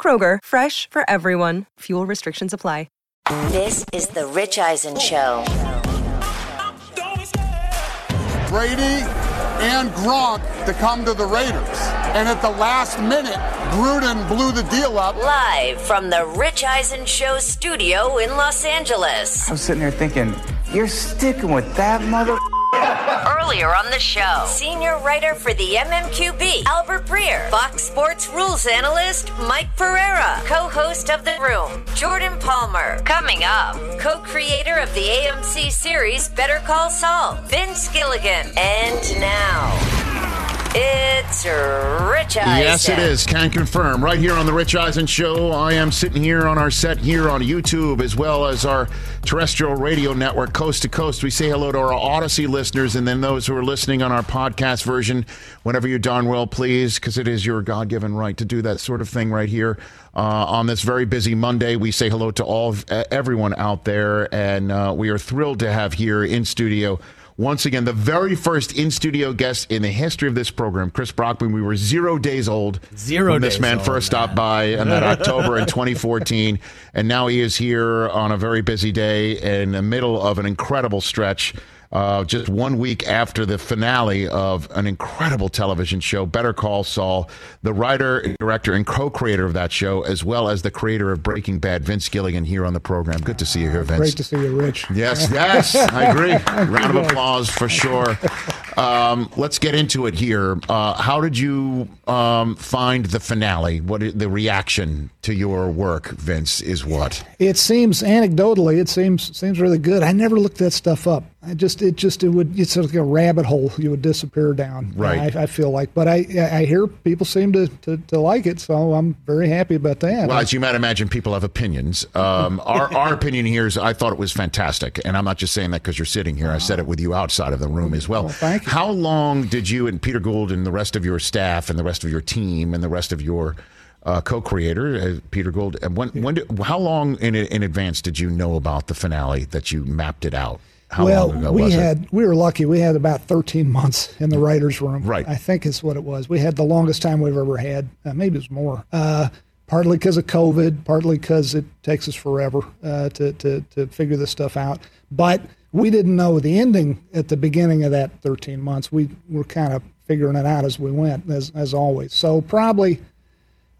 Kroger, fresh for everyone. Fuel restrictions apply. This is the Rich Eisen Show. Brady and Gronk to come to the Raiders. And at the last minute, Gruden blew the deal up. Live from the Rich Eisen Show studio in Los Angeles. I was sitting there thinking, you're sticking with that mother. Earlier on the show, senior writer for the MMQB, Albert Breer, Fox Sports rules analyst, Mike Pereira, co host of The Room, Jordan Palmer. Coming up, co creator of the AMC series Better Call Saul, Vince Gilligan. And now. It's Rich Eisen. Yes, it is. Can confirm. Right here on the Rich Eisen Show. I am sitting here on our set here on YouTube as well as our terrestrial radio network, coast to coast. We say hello to our Odyssey listeners and then those who are listening on our podcast version whenever you darn well please, because it is your God given right to do that sort of thing right here. Uh, on this very busy Monday, we say hello to all everyone out there, and uh, we are thrilled to have here in studio once again, the very first in studio guest in the history of this program, Chris Brockman. We were zero days old zero when this man old, first stopped by in that October in 2014. And now he is here on a very busy day in the middle of an incredible stretch uh, just one week after the finale of an incredible television show, Better Call Saul. The writer, director, and co creator of that show, as well as the creator of Breaking Bad, Vince Gilligan, here on the program. Good to see you here, Vince. Great to see you, Rich. Yes, yes, I agree. Round of applause for sure. Um, let's get into it here. Uh, how did you um, find the finale? What the reaction to your work, Vince, is what? It seems anecdotally, it seems seems really good. I never looked that stuff up. I just it just it would it's like a rabbit hole you would disappear down. Right. I, I feel like, but I I hear people seem to, to, to like it, so I'm very happy about that. Well, as you might imagine, people have opinions. Um, our our opinion here is I thought it was fantastic, and I'm not just saying that because you're sitting here. I said it with you outside of the room as well. well thank you. How long did you and Peter Gould and the rest of your staff and the rest of your team and the rest of your uh, co-creator uh, Peter Gould. And when, when did, how long in in advance did you know about the finale that you mapped it out? How well, long ago we was had it? we were lucky. We had about 13 months in the writers' room. Right. I think is what it was. We had the longest time we've ever had. Uh, maybe it was more. Uh, partly because of COVID, partly because it takes us forever uh, to, to to figure this stuff out. But we didn't know the ending at the beginning of that 13 months. We were kind of figuring it out as we went, as as always. So probably,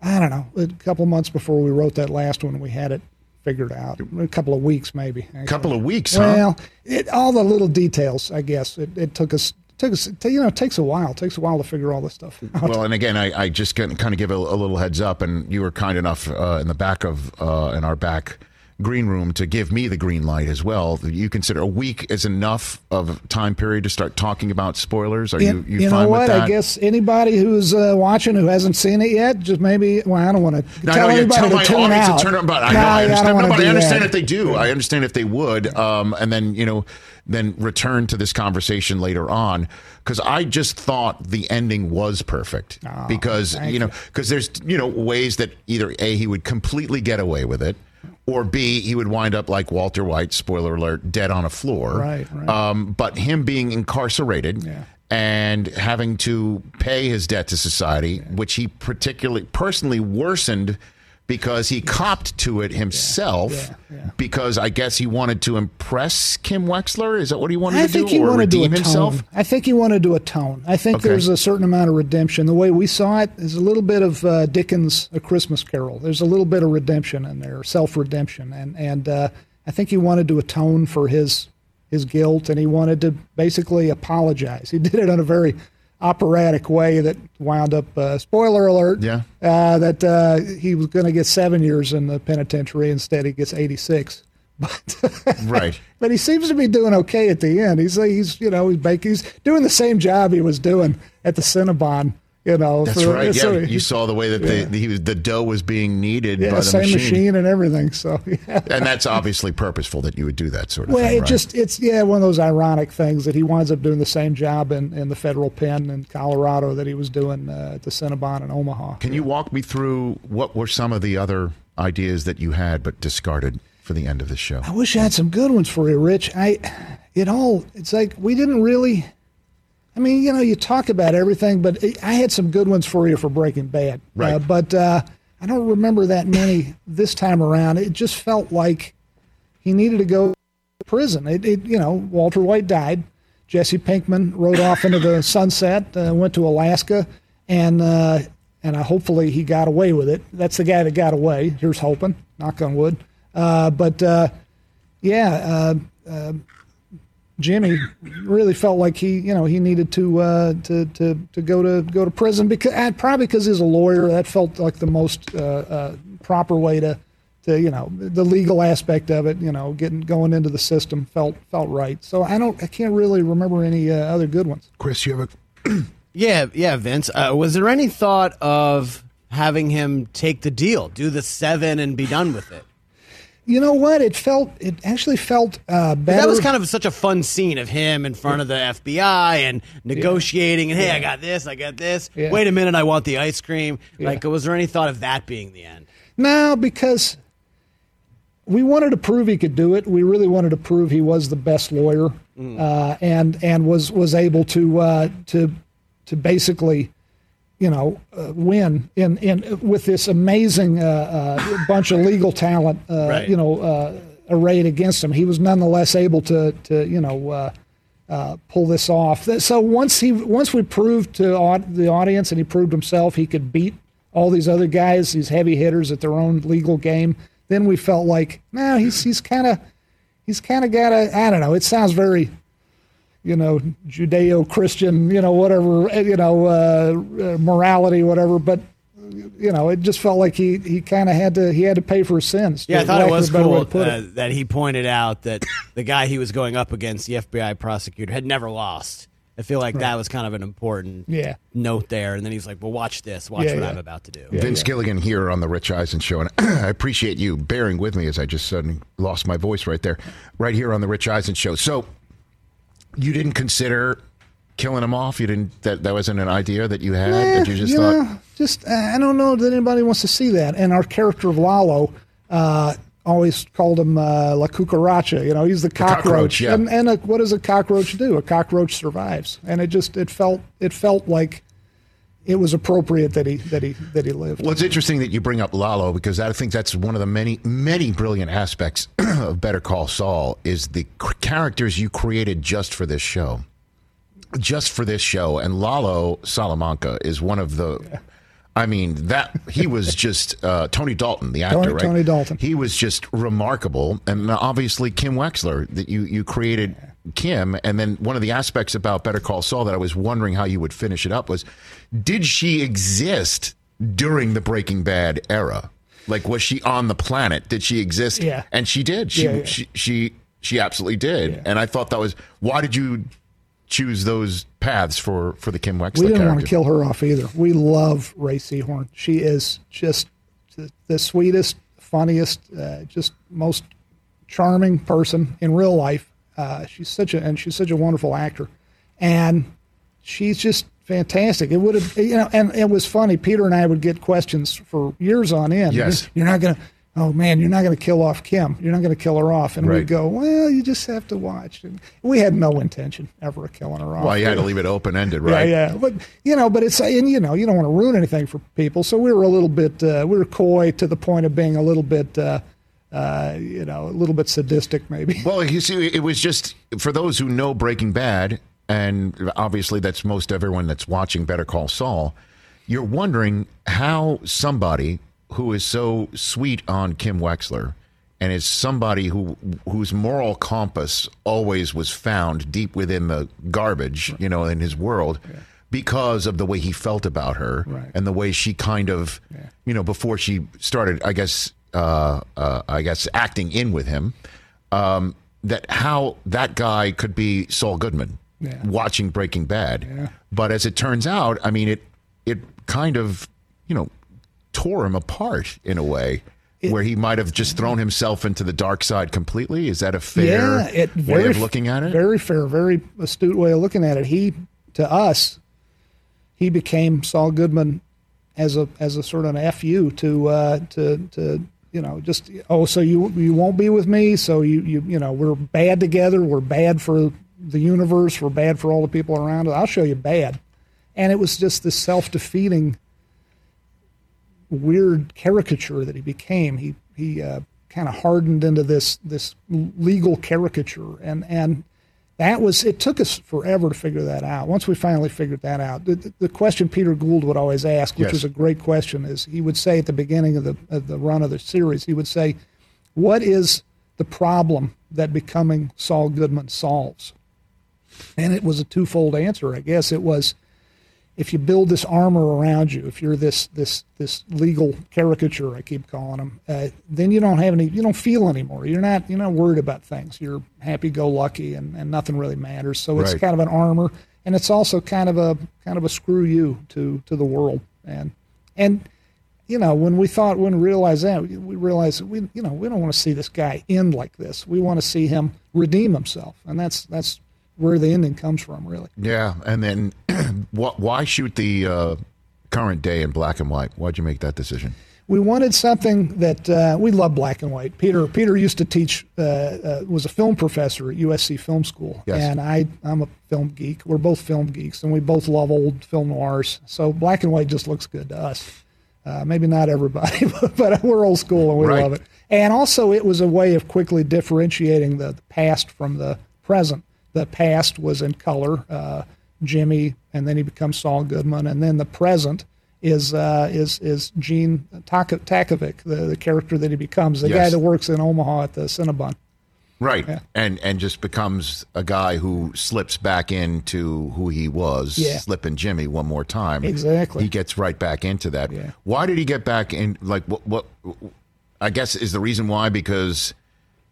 I don't know, a couple months before we wrote that last one, we had it figured out. A couple of weeks, maybe. A couple of weeks, huh? Well, it, all the little details, I guess. It, it took us. Took us, you know, it takes a while. It takes a while to figure all this stuff out. Well, and again, I, I just kind of give a, a little heads up, and you were kind enough uh, in the back of uh, in our back green room to give me the green light as well. You consider a week is enough of time period to start talking about spoilers? Are you you, you fine know what? with that? I guess anybody who's uh, watching who hasn't seen it yet, just maybe. Well, I don't want to No, I tell anybody tell to my tune audience out. to turn it, but I No, know I understand. don't no, but I understand that. if they do. I understand if they would, um, and then you know, then return to this conversation later on because I just thought the ending was perfect because you know because there's you know ways that either a he would completely get away with it. Or B, he would wind up like Walter White, spoiler alert, dead on a floor. Right, right. Um, but him being incarcerated Yeah. and having to pay his debt to society, which he particularly personally worsened because he copped to it himself yeah, yeah. because I guess he wanted to impress Kim Wexler. Is that what he wanted I to think do he or wanted to redeem himself? I think he wanted to atone. I think Okay. there's a certain amount of redemption. The way we saw it is a little bit of uh, Dickens' A Christmas Carol. There's a little bit of redemption in there, self redemption, and and uh, I think he wanted to atone for his his guilt, and he wanted to basically apologize. He did it on a very operatic way that wound up. Uh, spoiler alert! Yeah. uh, that uh, he was going to get seven years in the penitentiary. Instead, he gets 86. But Right. but he seems to be doing okay at the end. He's he's you know he's baking, he's doing the same job he was doing at the Cinnabon. You know, That's right. so Yeah, he- you saw the way that Yeah. the, the the dough was being kneaded yeah, by the same machine. and everything. So yeah. and that's obviously purposeful that you would do that sort of Well, thing. Well, it right? just it's yeah one of those ironic things that he winds up doing the same job in, in the federal pen in Colorado that he was doing uh, at the Cinnabon in Omaha. Can you walk me through what were some of the other ideas that you had but discarded for the end of the show? I wish I had some good ones for you, Rich. I, it all, it's like we didn't really. I mean, you know, you talk about everything, but I had some good ones for you for Breaking Bad. Right. Uh, but uh, I don't remember that many this time around. It just felt like he needed to go to prison. It, it you know, Walter White died. Jesse Pinkman rode off into the sunset, uh, went to Alaska, and uh, and uh, hopefully he got away with it. That's the guy that got away. Here's hoping. Knock on wood. Uh, but uh, yeah, uh, uh, Jimmy really felt like he, you know, he needed to uh, to to to go to go to prison because and probably because he's a lawyer. That felt like the most uh, uh, proper way to to you know the legal aspect of it. You know, getting going into the system felt felt right. So I don't, I can't really remember any uh, other good ones. Chris, you have a Yeah, yeah, Vince. Uh, was there any thought of having him take the deal, do the seven, and be done with it? You know what? It felt. It actually felt uh, better. That was kind of such a fun scene of him in front of the FBI and negotiating. And hey, I got this, I got this. Yeah. Wait a minute, I want the ice cream. Like, was there any thought of that being the end? No, because we wanted to prove he could do it. We really wanted to prove he was the best lawyer, uh, and and was was able to uh, to to basically, you know, uh, win in in with this amazing uh, uh, bunch of legal talent, uh, Right. you know, uh, arrayed against him. He was nonetheless able to to you know. Uh, uh, pull this off. So once he once we proved to aud- the audience and he proved himself he could beat all these other guys, these heavy hitters at their own legal game, then we felt like, no, he's he's kind of he's kind of got a I don't know. It sounds very you know Judeo-Christian, you know whatever, you know uh, uh, morality, whatever. But you know, it just felt like he he kind of had to he had to pay for his sins. Yeah, I thought it was a better way cool to put it. uh, that he pointed out that the guy he was going up against, the FBI prosecutor, had never lost. I feel like that was kind of an important Yeah. note there. And then he's like, well, watch this. Watch Yeah, what yeah. I'm about to do. Vince Gilligan here on the Rich Eisen Show, and I appreciate you bearing with me as I just suddenly lost my voice right there, right here on the Rich Eisen Show. So, you didn't consider killing him off? You didn't? That that wasn't an idea that you had? That you just you thought? know, just uh, I don't know that anybody wants to see that. And our character of Lalo uh, always called him uh, La Cucaracha. You know, he's the cockroach. cockroach, yeah. And and a, what does a cockroach do? A cockroach survives. And it just it felt it felt like it was appropriate that he that he that he lived. Well, it's interesting that you bring up Lalo because I think that's one of the many, many brilliant aspects of Better Call Saul is the characters you created just for this show, just for this show. And Lalo Salamanca is one of the. I mean that he was just uh, Tony Dalton, the actor, Tony- right? Tony Dalton. He was just remarkable, and obviously Kim Wexler that you you created Kim, and then one of the aspects about Better Call Saul that I was wondering how you would finish it up was, did she exist during the Breaking Bad era? Like, was she on the planet? Did she exist? Yeah. and she did. She Yeah, yeah. she she she absolutely did. Yeah. And I thought that was why did you choose those paths for for the Kim Wexler we didn't character? want to kill her off either. We love Rhea Seehorn. She is just the, the sweetest, funniest, uh, just most charming person in real life. Uh, she's such a and she's such a wonderful actor, and she's just fantastic. It would have you know, and it was funny. Peter and I would get questions for years on end. Yes. you're not gonna oh man, you're not going to kill off Kim. You're not going to kill her off. And Right. we'd go, well, you just have to watch. And we had no intention ever of killing her off. Well, you had to leave it open ended, right? Yeah, yeah. But you know, but it's and you know, you don't want to ruin anything for people. So we were a little bit uh, we were coy to the point of being a little bit uh, uh, you know, a little bit sadistic maybe. Well, you see, it was just for those who know Breaking Bad, and obviously that's most everyone that's watching Better Call Saul. You're wondering how somebody who is so sweet on Kim Wexler and is somebody who whose moral compass always was found deep within the garbage, you know, in his world. Because of the way he felt about her Right. and the way she kind of, you know, before she started, I guess, uh, uh, I guess, acting in with him, um, that how that guy could be Saul Goodman Yeah. watching Breaking Bad. Yeah. But as it turns out, I mean, it it kind of you know tore him apart in a way. where he might have just thrown himself into the dark side completely. Is that a fair yeah, it, way of looking at it? Very fair, very astute way of looking at it. He, to us, he became Saul Goodman as a as a sort of an fu to uh, to to you know just oh so you you won't be with me so you you you know we're bad together we're bad for the universe we're bad for all the people around us. I'll show you bad, and it was just this self defeating weird caricature that he became. He he uh, kind of hardened into this this legal caricature, and and that was it took us forever to figure that out. Once we finally figured that out, the, the question Peter Gould would always ask, which Yes. was a great question, is he would say at the beginning of the of the run of the series, he would say, "What is the problem that becoming Saul Goodman solves?" And it was a twofold answer, I guess. It was if you build this armor around you, if you're this this this legal caricature, I keep calling them, uh, then you don't have any, you don't feel anymore. You're not you're not worried about things. You're happy go lucky, and, and nothing really matters. So it's Right. kind of an armor, and it's also kind of a kind of a screw you to to the world. And and you know when we thought when we realized that we we realized we you know we don't want to see this guy end like this. We want to see him redeem himself, and that's that's where the ending comes from, really. Yeah, and then why shoot the uh, current day in black and white? Why'd you make that decision? we wanted something that uh, we love black and white. Peter Peter used to teach uh, uh, was a film professor at USC Film School, Yes. and I I'm a film geek. We're both film geeks, and we both love old film noirs. So black and white just looks good to us. Uh, maybe not everybody, but, but we're old school and we Right. love it. And also, it was a way of quickly differentiating the, the past from the present. The past was in color, uh, Jimmy, and then he becomes Saul Goodman, and then the present is uh, is is Gene Takovic, the, the character that he becomes, the guy that works in Omaha at the Cinnabon. Right, and and just becomes a guy who slips back into who he was, Yeah. slipping Jimmy one more time. Exactly. he gets right back into that. Yeah. Why did he get back in? Like what? What? I guess is the reason why because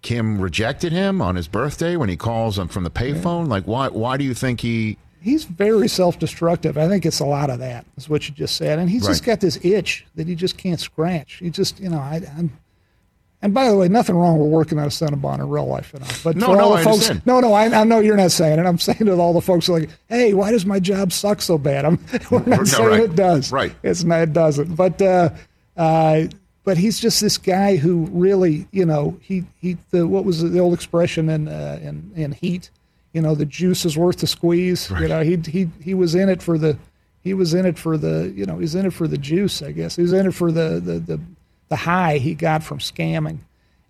Kim rejected him on his birthday when he calls him from the payphone. Like why? Why do you think he? He's very self-destructive. I think it's a lot of that. Is what you just said, and he's just got this itch that he just can't scratch. He just, you know, I, I'm. And by the way, nothing wrong with working at a Cinnabon in real life, you know. But No, for no, all I folks, understand. no, no, I, I know you're not saying it. I'm saying to all the folks who are like, "Hey, why does my job suck so bad?" I'm we're No, not saying right. it does. Right. It's not. It doesn't. But uh, uh, but he's just this guy who really, you know, he he. The, what was the old expression in uh, in in Heat? You know, the juice is worth the squeeze. You know, he he he was in it for the. He was in it for the, you know, he was in it for the juice, I guess. He was in it for the the the, the high he got from scamming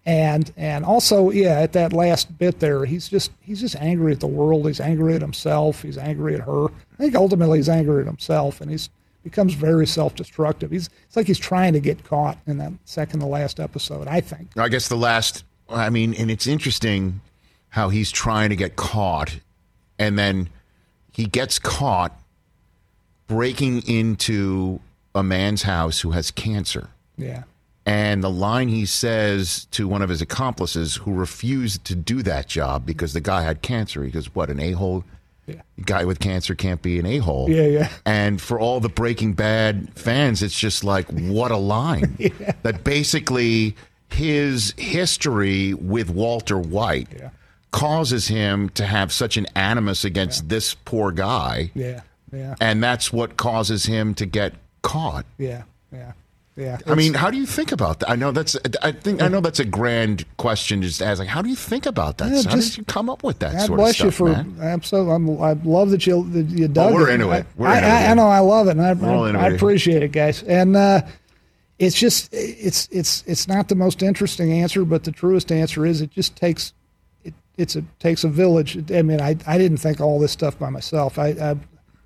and and also yeah at that last bit there he's just he's just angry at the world he's angry at himself he's angry at her i think ultimately he's angry at himself and he's becomes very self-destructive he's it's like he's trying to get caught in that second to last episode i think I guess the last. I mean, and it's interesting how he's trying to get caught, and then he gets caught breaking into a man's house who has cancer. yeah And the line he says to one of his accomplices who refused to do that job because the guy had cancer, he goes, What, an a hole? Yeah. Guy with cancer can't be an a hole. Yeah, yeah. And for all the Breaking Bad fans, it's just like, what a line. That basically his history with Walter White Yeah. causes him to have such an animus against this poor guy. yeah yeah And that's what causes him to get caught. yeah yeah Yeah, I mean, how do you think about that? I know that's. I think I know that's a grand question. Just as like, how do you think about that? Yeah, how just- did you come up with that God sort bless of you stuff, for man? absolutely. I'm, I love that you that you dug we're it. into it. We're I, into it, I, know I love it, and I, I, I appreciate it, guys. And uh, it's just it's it's it's not the most interesting answer, but the truest answer is it just takes it it's a takes a village. I mean, I I didn't think all this stuff by myself. I, I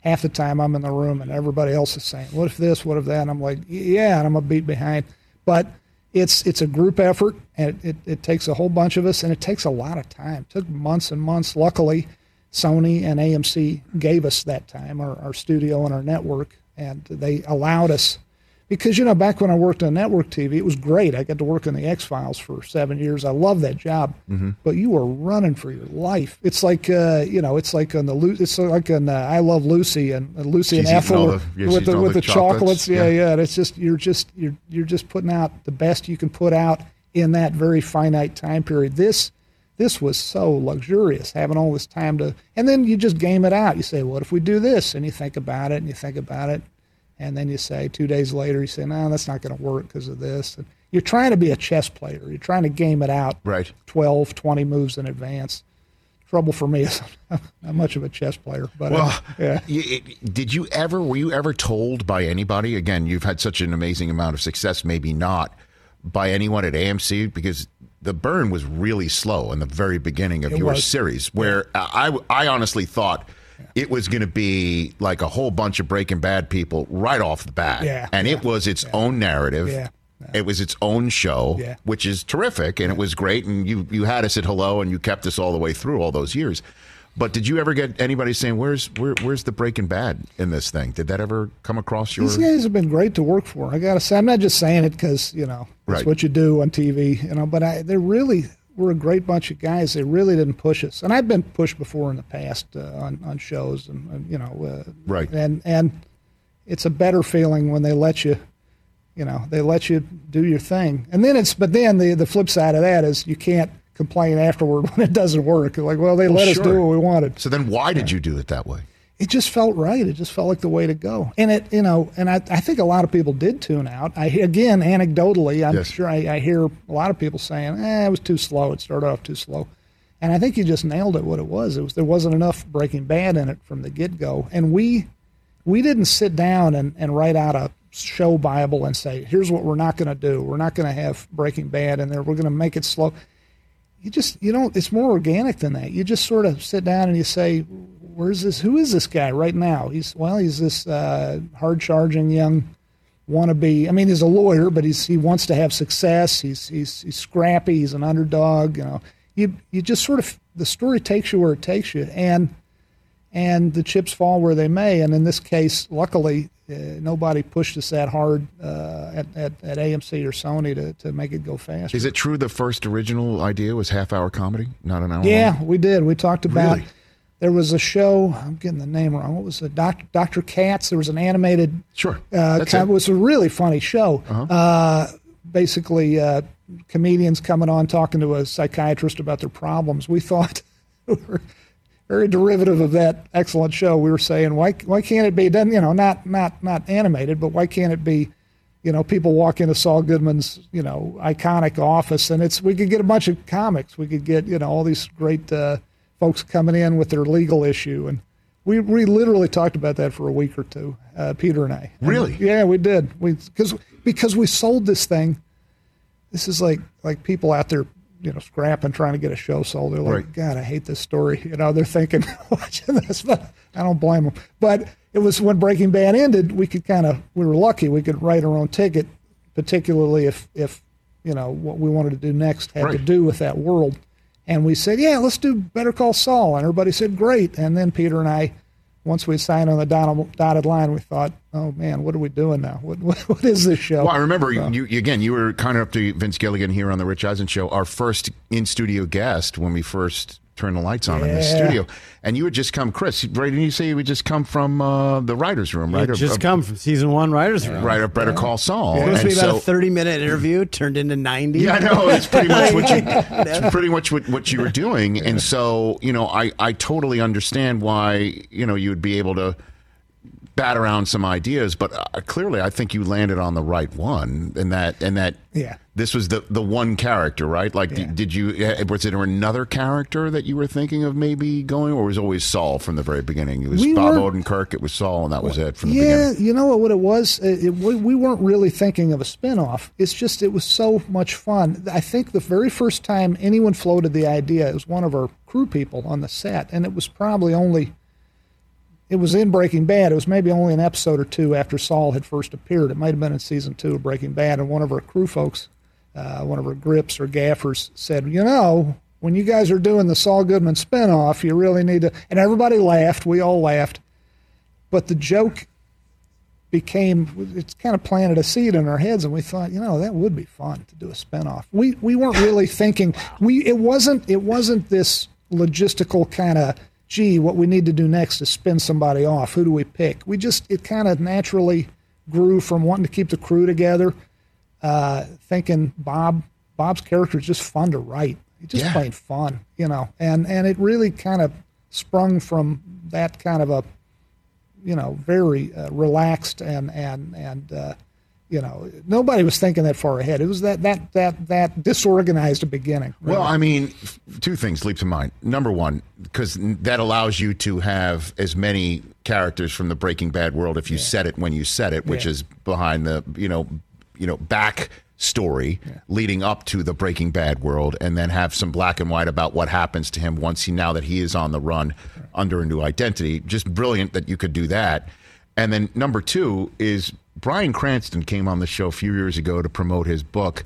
half the time I'm in the room and everybody else is saying, "What if this? What if that?" And I'm like, "Yeah," and I'm a beat behind, but. It's it's a group effort, and it, it, it takes a whole bunch of us, and it takes a lot of time. It took months and months. Luckily, Sony and AMC gave us that time, our, our studio and our network, and they allowed us. Because, you know, back when I worked on network TV, it was great. I got to work on the X Files for seven years. I love that job. Mm-hmm. But you were running for your life. It's like, uh, you know, it's like on the it's like on uh, I Love Lucy and uh, Lucy She's and Ethel the- yeah, with the with the the chocolates. chocolates, Yeah, yeah. yeah. And it's just you're just you're you're just putting out the best you can put out in that very finite time period. This this was so luxurious having all this time to and then you just game it out you say what if we do this and you think about it and you think about it and then you say two days later you say no that's not going to work because of this and you're trying to be a chess player you're trying to game it out Right. 12 20 moves in advance trouble for me is I'm not much of a chess player but uh, Well, yeah it- did you ever? Were you ever told by anybody? Again, you've had such an amazing amount of success. Maybe not by anyone at AMC because the burn was really slow in the very beginning of It your was. series. Where I, I honestly thought. It was going to be like a whole bunch of Breaking Bad people right off the bat, Yeah, and it was its own narrative. Yeah, It was its own show, Yeah. which is terrific, and it was great. And you you had us at hello, and you kept us all the way through all those years. But did you ever get anybody saying, "Where's where, where's the Breaking Bad in this thing"? Did that ever come across your? These guys have been great to work for. I gotta say, I'm not just saying it because you know that's Right. what you do on TV, you know. But I, they're really were a great bunch of guys. They really didn't push us, and I've been pushed before in the past uh, on on shows, and, and you know, uh, Right. And and it's a better feeling when they let you, you know, they let you do your thing, and then it's. But then the the flip side of that is you can't complain afterward when it doesn't work. Like, well, they let us do what we wanted So then, why did you do it that way? It just felt right. It just felt like the way to go. And it, you know, and I, I think a lot of people did tune out. I again, anecdotally, I'm Yes. sure I, I hear a lot of people saying, "Eh, it was too slow. It started off too slow." And I think you just nailed it. What it was, it was there wasn't enough Breaking Bad in it from the get go. And we we didn't sit down and, and write out a show bible and say, "Here's what we're not going to do. We're not going to have Breaking Bad in there. We're going to make it slow." you just you don't it's more organic than that you just sort of sit down and you say where's this who is this guy right now he's well he's this uh, hard charging young wannabe i mean he's a lawyer but he's he wants to have success he's he's, he's scrappy he's an underdog you know you you just sort of the story takes you where it takes you and and the chips fall where they may and in this case luckily uh, nobody pushed us that hard uh, at, at, at AMC or Sony to, to make it go faster. Is it true the first original idea was half hour comedy, not an hour? Yeah, long? we did. We talked about. Really? There was a show. I'm getting the name wrong. What was it? Doctor Doctor Katz. There was an animated. Sure. Uh, That's kind it. it was a really funny show. uh basically, uh, comedians coming on talking to a psychiatrist about their problems. We thought we were very derivative of that excellent show. We were saying, why why can't it be done? You know, not not not animated, but why can't it be? You know, people walk into Saul Goodman's, you know, iconic office, and it's we could get a bunch of comics. We could get, you know, all these great uh, folks coming in with their legal issue, and we we literally talked about that for a week or two, uh, Peter and I. And, Really? yeah, we did. We because because we sold this thing. This is like like people out there, you know, scrapping trying to get a show sold. They're like, Right. God, I hate this story. You know, they're thinking watching this, but I don't blame them. But it was when Breaking Bad ended, we could kind of we were lucky. We could write our own ticket, particularly if if you know what we wanted to do next had to do with that world. And we said, yeah, let's do Better Call Saul. And everybody said, great. And then Peter and I, once we signed on the dotted, line, we thought, oh man, what are we doing now? What what, what is this show? Well, I remember you, you again. You were kind of up to Vince Gilligan here on the Rich Eisen show, our first in studio guest when we first turned the lights on in the studio, and you would just come, Chris. Right? Didn't you say you would just come from uh, the writers' room, right? It Of- just of- come from season one writers room. right. Of Better Call Saul. Supposed to be about so- a thirty minute interview turned into ninety. Yeah, I know. It's pretty much what you. It's pretty much what, what you were doing, and so you know, I I totally understand why you know you would be able to bat around some ideas, but uh, clearly, I think you landed on the right one. And that, and that, Yeah. this was the the one character, right? Like, Yeah. did, did you uh, was there another character that you were thinking of maybe going, or was it always Saul from the very beginning? It was We Bob Odenkirk, it was Saul, and that was it from the yeah, beginning. you know what, what it was? It, it- we, we weren't really thinking of a spinoff. It's just it was so much fun. I think the very first time anyone floated the idea, it was one of our crew people on the set, and it was probably only. It was in Breaking Bad. It was maybe only an episode or two after Saul had first appeared. It might have been in season two of Breaking Bad, and one of our crew folks, uh, one of our grips or gaffers, said, "You know, when you guys are doing the Saul Goodman spinoff, you really need to." And everybody laughed. We all laughed, but the joke became it's kind of planted a seed in our heads and we thought you know that would be fun to do a spinoff we we weren't really thinking we it wasn't it wasn't this logistical kind of gee what we need to do next is spin somebody off. Who do we pick? We just it kind of naturally grew from wanting to keep the crew together uh, thinking bob bob's character is just fun to write. He's just Yeah. plain fun you know? And and it really kind of sprung from that kind of a you know, very uh, relaxed and and and uh, you know, nobody was thinking that far ahead. It was that that that that disorganized a beginning. Well, I mean, two things leap to mind. Number one, because that allows you to have as many characters from the Breaking Bad world if you said it when you said it, which Yeah. is behind the you know you know back story leading up to the Breaking Bad world, and then have some black and white about what happens to him once he now that he is on the run under a new identity. Just brilliant that you could do that. And then number two is Bryan Cranston came on the show a few years ago to promote his book.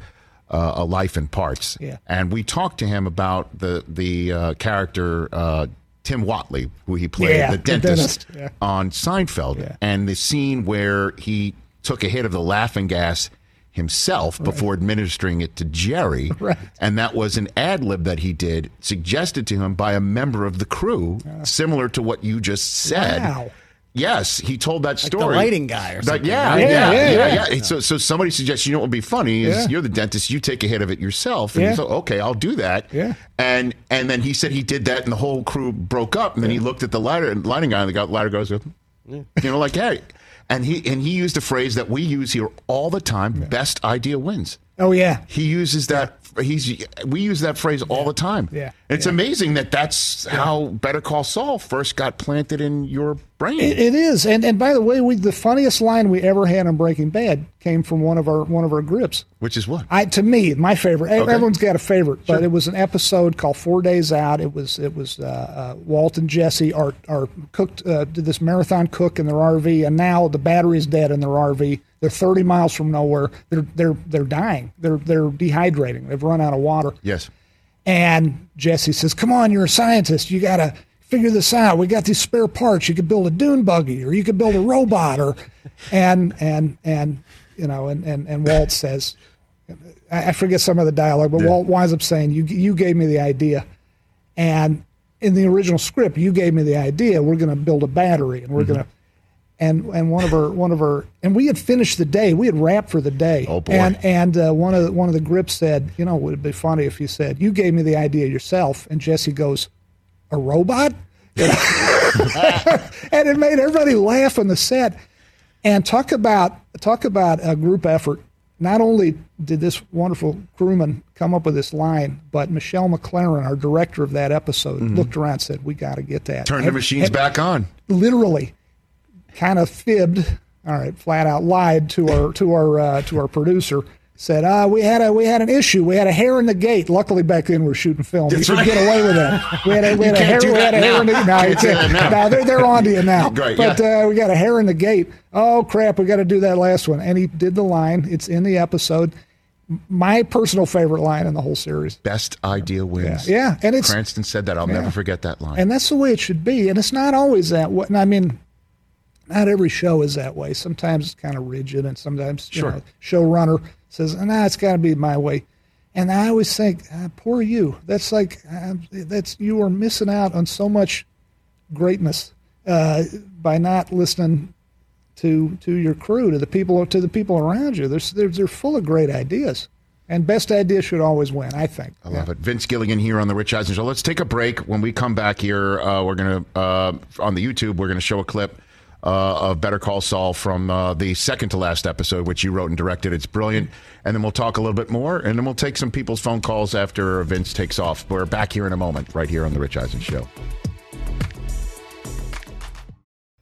Uh, a life in parts, Yeah. and we talked to him about the the uh, character uh, Tim Whatley, who he played, Yeah, the the dentist, dentist, yeah. on Seinfeld, and the scene where he took a hit of the laughing gas himself before administering it to Jerry, Right. and that was an ad lib that he did, suggested to him by a member of the crew, similar to what you just said. Wow. Yes, he told that the story. lighting guy or That- something, yeah, right? yeah, Yeah, yeah, yeah, yeah, So, so somebody suggests, you know what would be funny is Yeah. you're the dentist, you take a hit of it yourself. And Yeah. he's like, okay, I'll do that. Yeah. And and then he said he did that, and the whole crew broke up. And then he looked at the lighter, lighting guy, and the guy, lighter goes, you know, like, hey. And he and he used a phrase that we use here all the time: "Best idea wins." oh yeah, He uses that. He's we use that phrase all the time. Yeah. It's Yeah. amazing that that's how Better Call Saul first got planted in your brain. it, it is. And and by the way, we the funniest line we ever had on Breaking Bad came from one of our one of our grips. which is what? I to me, my favorite. Okay. Everyone's got a favorite, but it was an episode called Four Days Out. It was it was uh, uh, Walt and Jesse are are cooked uh, did this marathon cook in their RV, and now the battery's dead in their RV. They're 30 miles from nowhere. They're they're they're dying. They're they're dehydrating. They've run out of water. yes. And Jesse says, "Come on, you're a scientist. You got to figure this out. We got these spare parts. You could build a dune buggy, or you could build a robot, or." And and and you know, and and, and Walt says, I forget some of the dialogue, but Walt winds up saying, "You you gave me the idea," and in the original script, you gave me the idea. We're going to build a battery, and we're Mm-hmm. going to. And and one of her one of our and we had finished the day. We had wrapped for the day. Oh, boy. And and uh, one of the, one of the grips said, you know, would it be funny if you said you gave me the idea yourself? And Jesse goes, a robot. You know? and it made everybody laugh on the set. And talk about talk about a group effort. Not only did this wonderful crewman come up with this line, but Michelle MacLaren, our director of that episode, looked around and said, "We got to get that." Mm-hmm. Turn the machines and back on. Literally, kind of fibbed. All right, flat out lied to our to our uh, to our producer. Said, uh, we had a we had an issue. We had a hair in the gate. Luckily, back then we were shooting film. That's you could right. get away with that. We had a, we had a hair. we had a hair in the no, you Can't say can't. that now. No, they're, they're on to you now. Right, but yeah. uh, we got a hair in the gate. Oh crap, we got to do that last one. And he did the line. It's in the episode. My personal favorite line in the whole series. Best idea wins. Yeah, yeah, and it's Cranston said that. I'll never forget that line. and that's the way it should be. And it's not always that way. I mean, not every show is that way. Sometimes it's kind of rigid, and sometimes you Sure. know, showrunner says, "Nah, it's got to be my way." And I always think, ah, "Poor you." That's like uh, that's you are missing out on so much greatness uh, by not listening to to your crew, to the people, to the people around you. They're they're, they're full of great ideas, and best idea should always win. I think. I love it. Vince Gilligan here on the Rich Eisen Show. Let's take a break. When we come back here, uh, we're gonna uh, on the YouTube. We're gonna show a clip uh, of Better Call Saul from uh, the second to last episode, which you wrote and directed. It's brilliant. And then we'll talk a little bit more, and then we'll take some people's phone calls after Vince takes off. We're back here in a moment, right here on The Rich Eisen Show.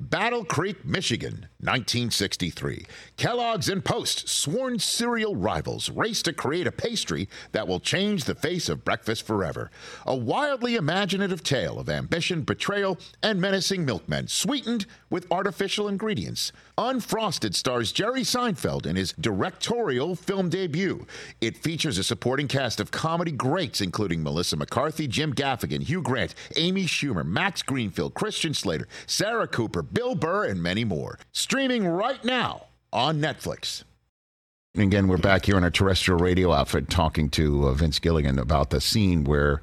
Battle Creek, Michigan, 1963. Kellogg's and Post, sworn cereal rivals, race to create a pastry that will change the face of breakfast forever. A wildly imaginative tale of ambition, betrayal, and menacing milkmen, sweetened with artificial ingredients. Unfrosted stars Jerry Seinfeld in his directorial film debut. It features a supporting cast of comedy greats, including Melissa McCarthy, Jim Gaffigan, Hugh Grant, Amy Schumer, Max Greenfield, Christian Slater, Sarah Cooper, Bill Burr, and many more. Streaming right now on Netflix. And again, we're back here in our terrestrial radio outfit talking to uh, Vince Gilligan about the scene where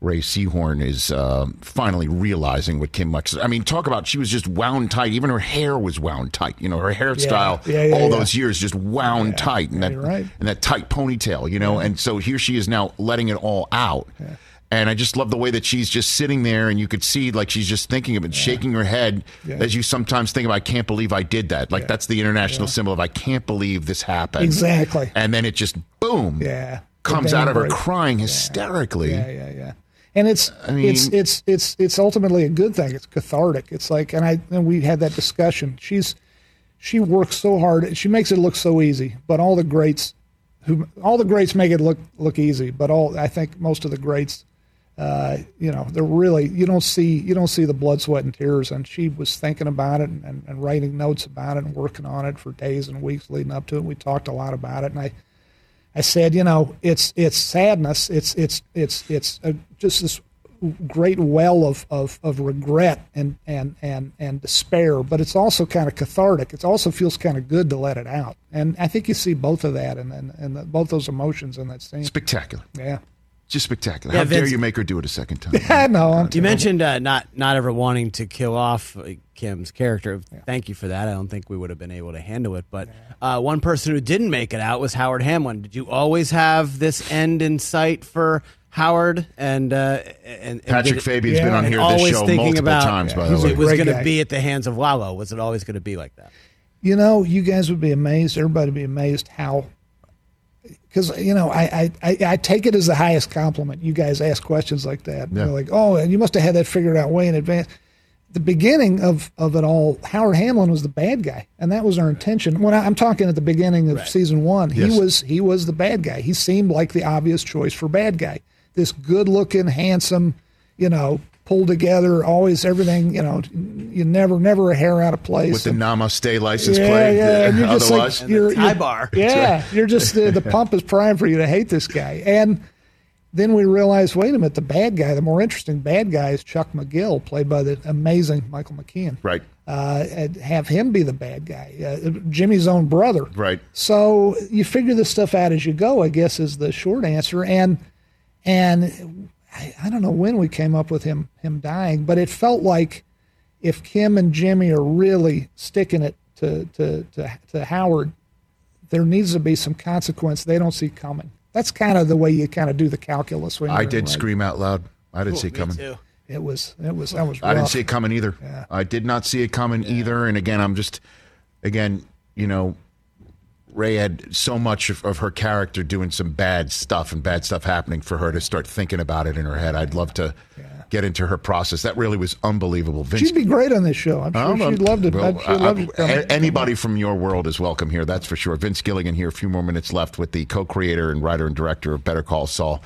Rhea Seehorn is uh, finally realizing what Kim Lex. I mean, talk about she was just wound tight. Even her hair was wound tight. You know, her hairstyle Yeah, yeah, all yeah. those years just wound tight, and that right. and that tight ponytail. You know, and so here she is now letting it all out. And I just love the way that she's just sitting there, and you could see like she's just thinking of it, shaking her head Yeah. as you sometimes think of. I can't believe I did that. Like that's the international symbol of I can't believe this happened. Exactly. And then it just boom Yeah. comes out of her crying hysterically. Yeah, yeah, yeah. And it's I mean- it's it's it's it's ultimately a good thing. It's cathartic. It's like, and I and we had that discussion. She's she works so hard. She makes it look so easy. But all the greats, who all the greats make it look look easy. But all I think most of the greats, uh, you know, they're really you don't see you don't see the blood, sweat, and tears. And she was thinking about it and, and, and writing notes about it and working on it for days and weeks leading up to it. We talked a lot about it, and I. I said, you know, it's it's sadness. It's it's it's it's a, just this great well of, of, of regret and, and and and despair, but it's also kind of cathartic. It also feels kind of good to let it out, and I think you see both of that and and, and the, both those emotions in that scene. Spectacular. Yeah, Just spectacular. Yeah, How dare you make her do it a second time? I know. I'm You terrible. mentioned uh, not not ever wanting to kill off uh, Kim's character. Thank you for that. I don't think we would have been able to handle it. But uh, one person who didn't make it out was Howard Hamlin. Did you always have this end in sight for Howard? And uh, and, and Patrick did it- Fabian's been Yeah. on and here this show multiple about times, by the way. it was going to be at the hands of Lalo. Was it always going to be like that? You know, you guys would be amazed. Everybody would be amazed how, because you know, I, I I take it as the highest compliment. You guys ask questions like that. Yeah. You're like, oh, and you must have had that figured out way in advance. The beginning of of it all, Howard Hamlin was the bad guy, and that was our intention. When I, I'm talking at the beginning of season one, he Yes. was he was the bad guy. He seemed like the obvious choice for bad guy. This good looking, handsome, you know, pulled together, always everything. You know, you never never a hair out of place. With the And- Namaste license yeah, plate. yeah, and you're just Otherwise, like you're, the tie you're- bar. Yeah, you're just uh, the pump is primed for you to hate this guy, and then we realized, wait a minute, the bad guy, the more interesting bad guy is Chuck McGill, played by the amazing Michael McKean. right. Uh, and have him be the bad guy, uh, Jimmy's own brother. Right. So you figure this stuff out as you go. I guess is the short answer, and and I, I don't know when we came up with him him dying, but it felt like if Kim and Jimmy are really sticking it to to to, to Howard, there needs to be some consequence they don't see coming. That's kind of the way you kind of do the calculus. When I did right. scream out loud. I didn't see it coming. It was it was that was. I didn't see it coming either. I did not see it coming either. And again, I'm just, again, you know, Rhea had so much of, of her character doing some bad stuff and bad stuff happening for her to start thinking about it in her head. I'd love to get into her process. That really was unbelievable. Vince, She'd be great on this show. I'm sure Um, she'd love to. well, she'd love to uh, come- anybody from your world is welcome here. That's for sure. Vince Gilligan here. A few more minutes left with the co-creator and writer and director of Better Call Saul.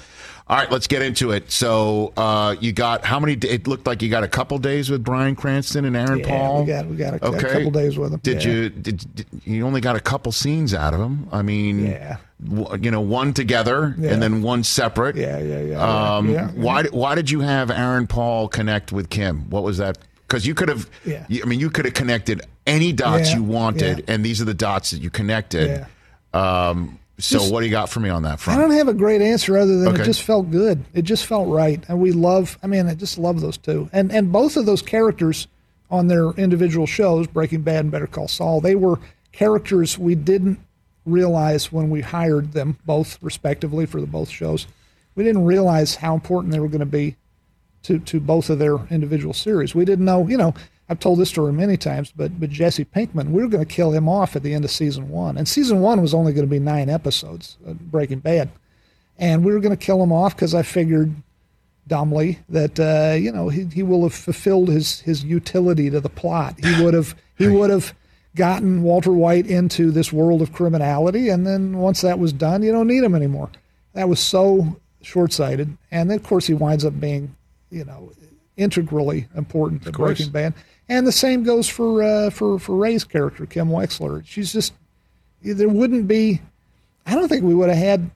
All right, let's get into it. So uh, you got how many? It looked like you got a couple days with Bryan Cranston and Aaron Yeah, Paul. we got- we got a- a couple days with him, Did yeah. you? Did, did you only got a couple scenes out of him? I mean, Yeah. w- you know, one together Yeah. and then one separate. Yeah, yeah, yeah, Um, yeah. Why? Why did you have Aaron Paul connect with Kim? What was that? Because you could have. Yeah. I mean, you could have connected any dots you wanted, and these are the dots that you connected. Um, so, Just- what do you got for me on that front? I don't have a great answer other than Okay. it just felt good. It just felt right, and we love. I mean, I just love those two, and and both of those characters on their individual shows, Breaking Bad and Better Call Saul, they were characters we didn't realize when we hired them both respectively for the both shows. We didn't realize how important they were going to be to to both of their individual series. We didn't know, you know. I've told this story many times, but but Jesse Pinkman, we were going to kill him off at the end of season one, and season one was only going to be nine episodes, uh, Breaking Bad, and we were going to kill him off because I figured dumbly that uh, you know he, he will have fulfilled his his utility to the plot. He would have he would have gotten Walter White into this world of criminality, and then once that was done, you don't need him anymore. That was so short sighted, and then of course he winds up being you know integrally important to. Breaking Bad. And the same goes for uh, for for Rhea's character, Kim Wexler. She's just there wouldn't be. I don't think we would have had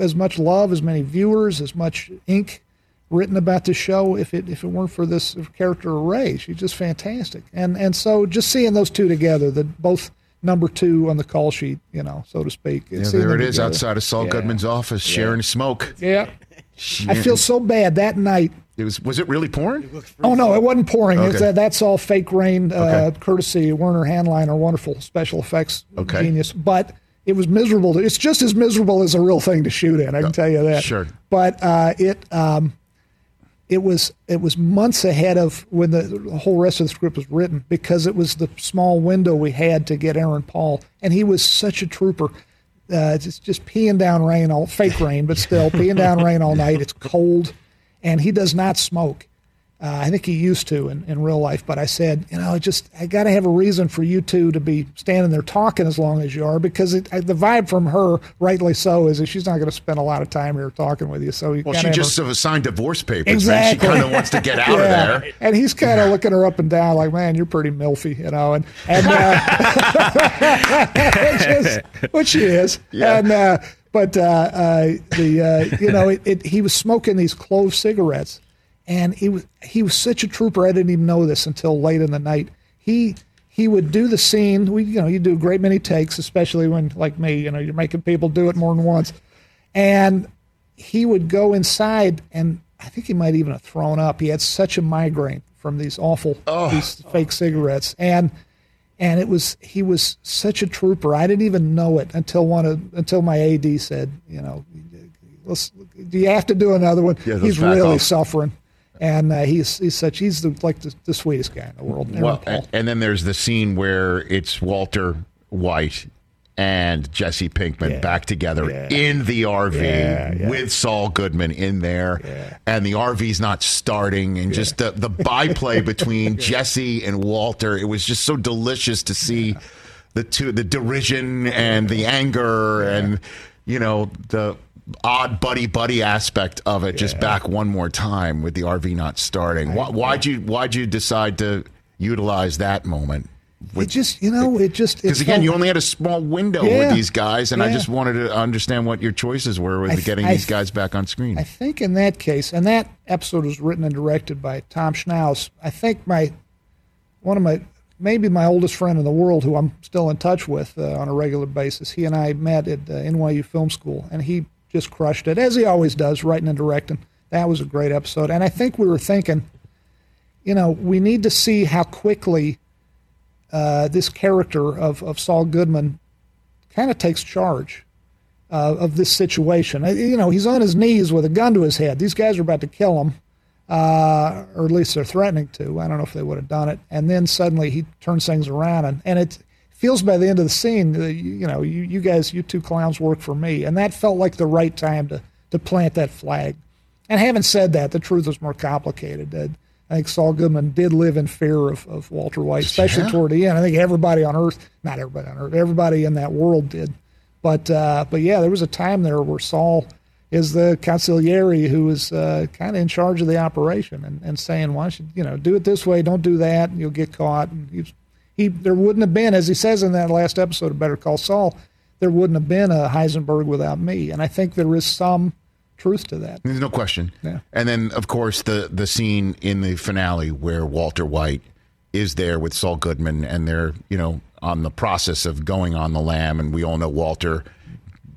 as much love, as many viewers, as much ink written about the show if it if it weren't for this character of Ray. She's just fantastic, and and so just seeing those two together, the both number two on the call sheet, you know, so to speak. yeah, there them it is together. outside of Saul Yeah. Goodman's office, sharing smoke. Yeah, I feel so bad that night. It was. Was it really pouring? Oh no, it wasn't pouring. It's, Okay. uh, that's all fake rain, uh, Okay. courtesy of Werner Hahnlein, our wonderful special effects Okay. genius. But it was miserable. It's just as miserable as a real thing to shoot in. I can tell you that. sure. But uh, it um, it was it was months ahead of when the, the whole rest of the script was written because it was the small window we had to get Aaron Paul, and he was such a trooper. Uh, it's just peeing down rain, all fake rain, but still peeing down rain all night. It's cold, and he does not smoke. Uh, I think he used to in, in real life, but I said, you know, I just I got to have a reason for you two to be standing there talking as long as you are, because it, I, the vibe from her, rightly so, is that she's not going to spend a lot of time here talking with you. So you Well, she just her- signed divorce papers. Exactly. Man. She kind of wants to get out Yeah. of there. And he's kind of looking her up and down, like, "Man, you're pretty milfy," you know, and and uh, which, is, which she is. Yeah. And uh, but uh, uh, the uh, you know, it, it, he was smoking these clove cigarettes, and he was he was such a trooper. I didn't even know this until late in the night. He he would do the scene. We you know you do a great many takes, especially when like me, you know, you're making people do it more than once, and he would go inside and I think he might even have thrown up. He had such a migraine from these awful these fake cigarettes and and it was he was such a trooper. I didn't even know it until one of until my AD said, you know, do you have to do another one? Yeah, he's really off. suffering. And uh, he's he's such he's the, like the, the sweetest guy in the world. Well, and, and then there's the scene where it's Walter White and Jesse Pinkman Yeah. back together Yeah. in the RV Yeah, with Saul Goodman in there, and the RV's not starting, and just the the byplay between Jesse and Walter. It was just so delicious to see the two, the derision and the anger, and you know the odd buddy buddy aspect of it just back one more time with the RV not starting. Why, why'd you why'd you decide to utilize that moment? It just you know it just Because again, you only had a small window Yeah. with these guys, and I just wanted to understand what your choices were with I- getting these guys back on screen. I think in that case, and that episode was written and directed by Tom Schnauz. I think my one of my maybe my oldest friend in the world, who I'm still in touch with uh, on a regular basis. He and I met at uh, NYU Film School, and he just crushed it as he always does, writing and directing. That was a great episode, and I think we were thinking, you know, we need to see how quickly uh, this character of of Saul Goodman kind of takes charge uh, of this situation. Uh, You know, he's on his knees with a gun to his head. These guys are about to kill him, uh, or at least they're threatening to. I don't know if they would have done it. And then suddenly he turns things around, and, and it feels by the end of the scene, uh, you, you know, you, you guys, you two clowns work for me, and that felt like the right time to to plant that flag. And having said that, the truth was more complicated. I think Saul Goodman did live in fear of, of Walter White, especially Yeah. toward the end. I think everybody on Earth, not everybody on Earth, everybody in that world did. But uh, but yeah, there was a time there where Saul is the consigliere who is uh, kind of in charge of the operation and, and saying, "Why should you know do it this way? Don't do that, and you'll get caught." And he, he there wouldn't have been, as he says in that last episode of Better Call Saul, there wouldn't have been a Heisenberg without me. And I think there is some truth to that. There's no question. Yeah. And then, of course, the the scene in the finale where Walter White is there with Saul Goodman, and they're you know on the process of going on the lam, and we all know Walter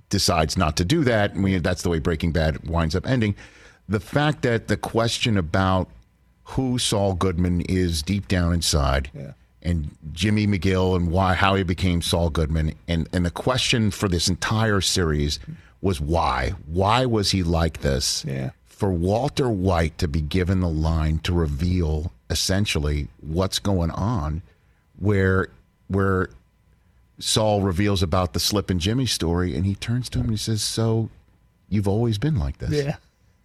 decides not to do that, and we that's the way Breaking Bad winds up ending. The fact that the question about who Saul Goodman is deep down inside. And Jimmy McGill and why how he became Saul Goodman and and the question for this entire series was why why was he like this Yeah. for Walter White to be given the line to reveal essentially what's going on, where where Saul reveals about the Slippin' Jimmy story, and he turns to him and he says, "So, you've always been like this." Yeah.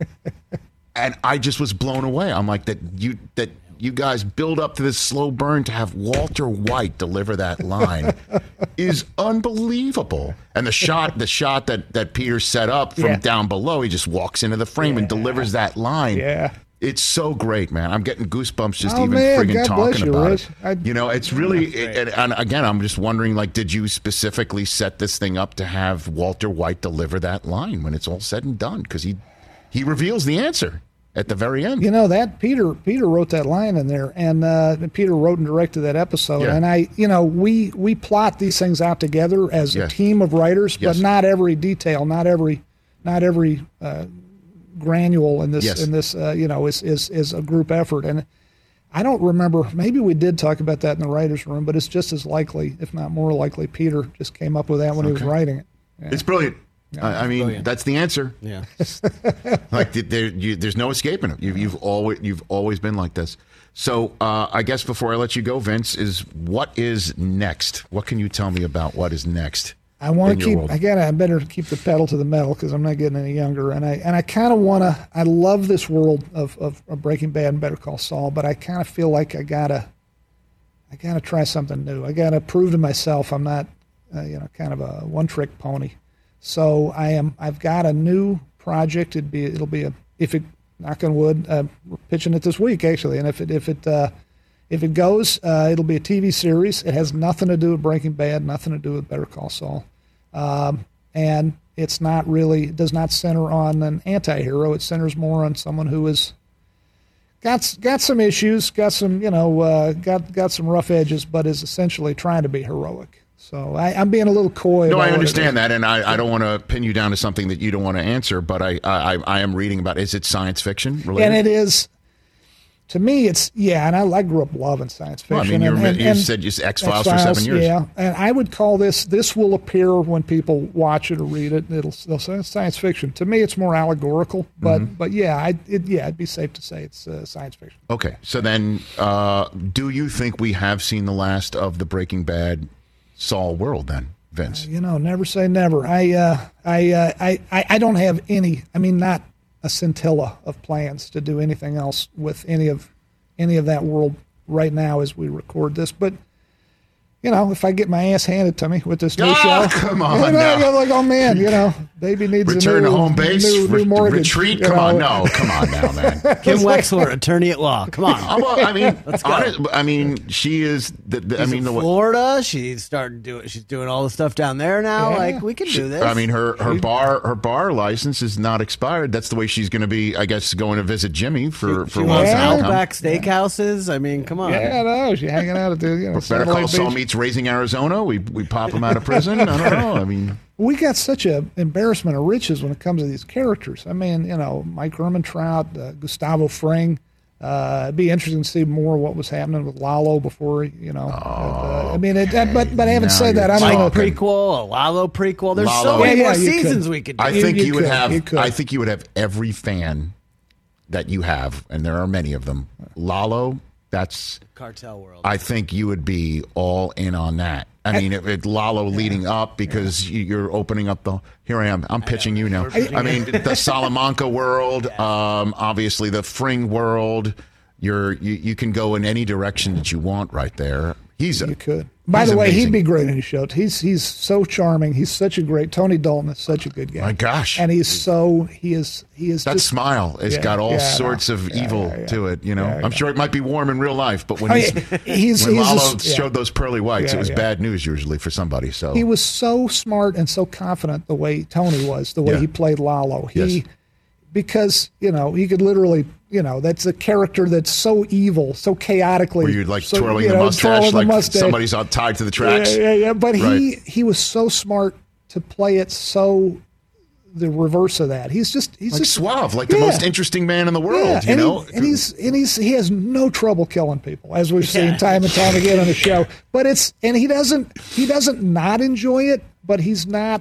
and I just was blown away. I'm like that you that you guys build up to this slow burn to have Walter White deliver that line is unbelievable. And the shot the shot that that Peter set up from Yeah. down below, he just walks into the frame and delivers that line. Yeah. It's so great, man. I'm getting goosebumps just Oh, even man, friggin' God talking you, about Rich. it. I- you know, it's really, and, and again, I'm just wondering, like, did you specifically set this thing up to have Walter White deliver that line when it's all said and done? Because he he reveals the answer at the very end. You know that Peter Peter wrote that line in there, and uh, Peter wrote and directed that episode. Yeah. And I, you know, we we plot these things out together as Yeah. a team of writers, Yes. but not every detail, not every, not every uh, granule in this Yes. in this, uh, you know, is is is a group effort. And I don't remember. Maybe we did talk about that in the writers' room, but it's just as likely, if not more likely, Peter just came up with that when he was writing it. It's brilliant. I, I mean, that's the answer. Yeah. like there, you, there's no escaping it. You, you've always you've always been like this. So uh, I guess before I let you go, Vince, is what is next? What can you tell me about what is next? I want to keep. world? I gotta. I better keep the pedal to the metal because I'm not getting any younger. And I and I kind of want to. I love this world of, of, of Breaking Bad and Better Call Saul, but I kind of feel like I gotta. I gotta try something new. I gotta prove to myself I'm not, uh, you know, kind of a one trick pony. So I am. I've got a new project. It'd be. It'll be a. If it. Knock on wood. Uh, we're pitching it this week actually, and if it if it. Uh, if it goes, uh, it'll be a TV series. It has nothing to do with Breaking Bad, nothing to do with Better Call Saul um, and it's not really does not center on an anti-hero it centers more on someone who is got got some issues got some you know uh, got got some rough edges but is essentially trying to be heroic so I, i'm being a little coy No, I understand that, and I, I don't want to pin you down to something that you don't want to answer. But I, I, I am reading about. Is it science fiction related? and it is to me it's yeah and i, I grew up loving science fiction Well, I mean, you and, and- you and said just X-Files for seven years. yeah and i would call this this will appear when people watch it or read it it'll they'll say it's science fiction to me it's more allegorical but Mm-hmm. but yeah I, it, yeah it'd be safe to say it's uh, science fiction Okay, so then, uh, do you think we have seen the last of the Breaking Bad Saul world? Then, Vince. you know never say never i uh I, uh, I i i don't have any i mean not a scintilla of plans to do anything else with any of any of that world right now as we record this but you know, if I get my ass handed to me with this new Ah, show, come on you know, now. I'm like, oh man, you know, baby needs to Return a new, to home base. new, new mortgage. retreat. you Come on, no, come on now, man. Kim Wexler, attorney at law. Come on. Well, I mean, Let's go. honest- I mean, she is. The, the, I mean, in the Florida. She's starting doing. She's doing all the stuff down there now. Yeah. Like we can do this. I mean, her her bar her bar license is not expired. That's the way she's going to be. I guess going to visit Jimmy for she for wants once. Yeah. now. Outback steakhouses. I mean, come on. Yeah, no, she's hanging out at the you know, Better call Saul Beach. Meets Raising Arizona. We we pop him out of prison. I don't know. I mean, we got such a embarrassment of riches when it comes to these characters. I mean, you know, Mike Ehrmantraut, uh, Gustavo Fring. Uh, it'd be interesting to see more what was happening with Lalo before, you know. uh, I mean, it, but but having Now said that, I you're don't know. Prequel, a Lalo prequel. There's Lalo. so many Yeah, more yeah, you could. seasons we could do. I think you, you would could, have. you. I think you would have every fan that you have, and there are many of them. Lalo that's Cartel world. I think you would be all in on that. I mean, if it Lalo leading up because you you're opening up the. Here I am. I'm pitching you now. I mean, the Salamanca world, um, obviously the Fring world. You're you, you can go in any direction that you want right there. He's a, You could. By he's the way, amazing. he'd be great in his show. He's he's so charming. He's such a great Tony Dalton is such a good guy. My gosh. and he's so he is he is That just smile has Yeah, got all yeah, sorts of Yeah, evil to it. You know, I'm sure it might be warm in real life, but when Oh, he's. He's- when he's Lalo yeah. showed those pearly whites, it was bad news usually for somebody. So he was so smart and so confident the way Tony was, the way he played Lalo. He Yes. Because, you know, he could literally you know, that's a character that's so evil, so chaotically. were you like so, twirling you the mustache twirling the like mustache. somebody's on, tied to the tracks? Yeah, yeah, yeah. But he Right. he was so smart to play it so the reverse of that. He's just he's Like just suave, like the most interesting man in the world. Yeah, you and, know, he, and he's and he's he has no trouble killing people, as we've seen time and time again on the show. But it's and he doesn't he doesn't not enjoy it, but he's not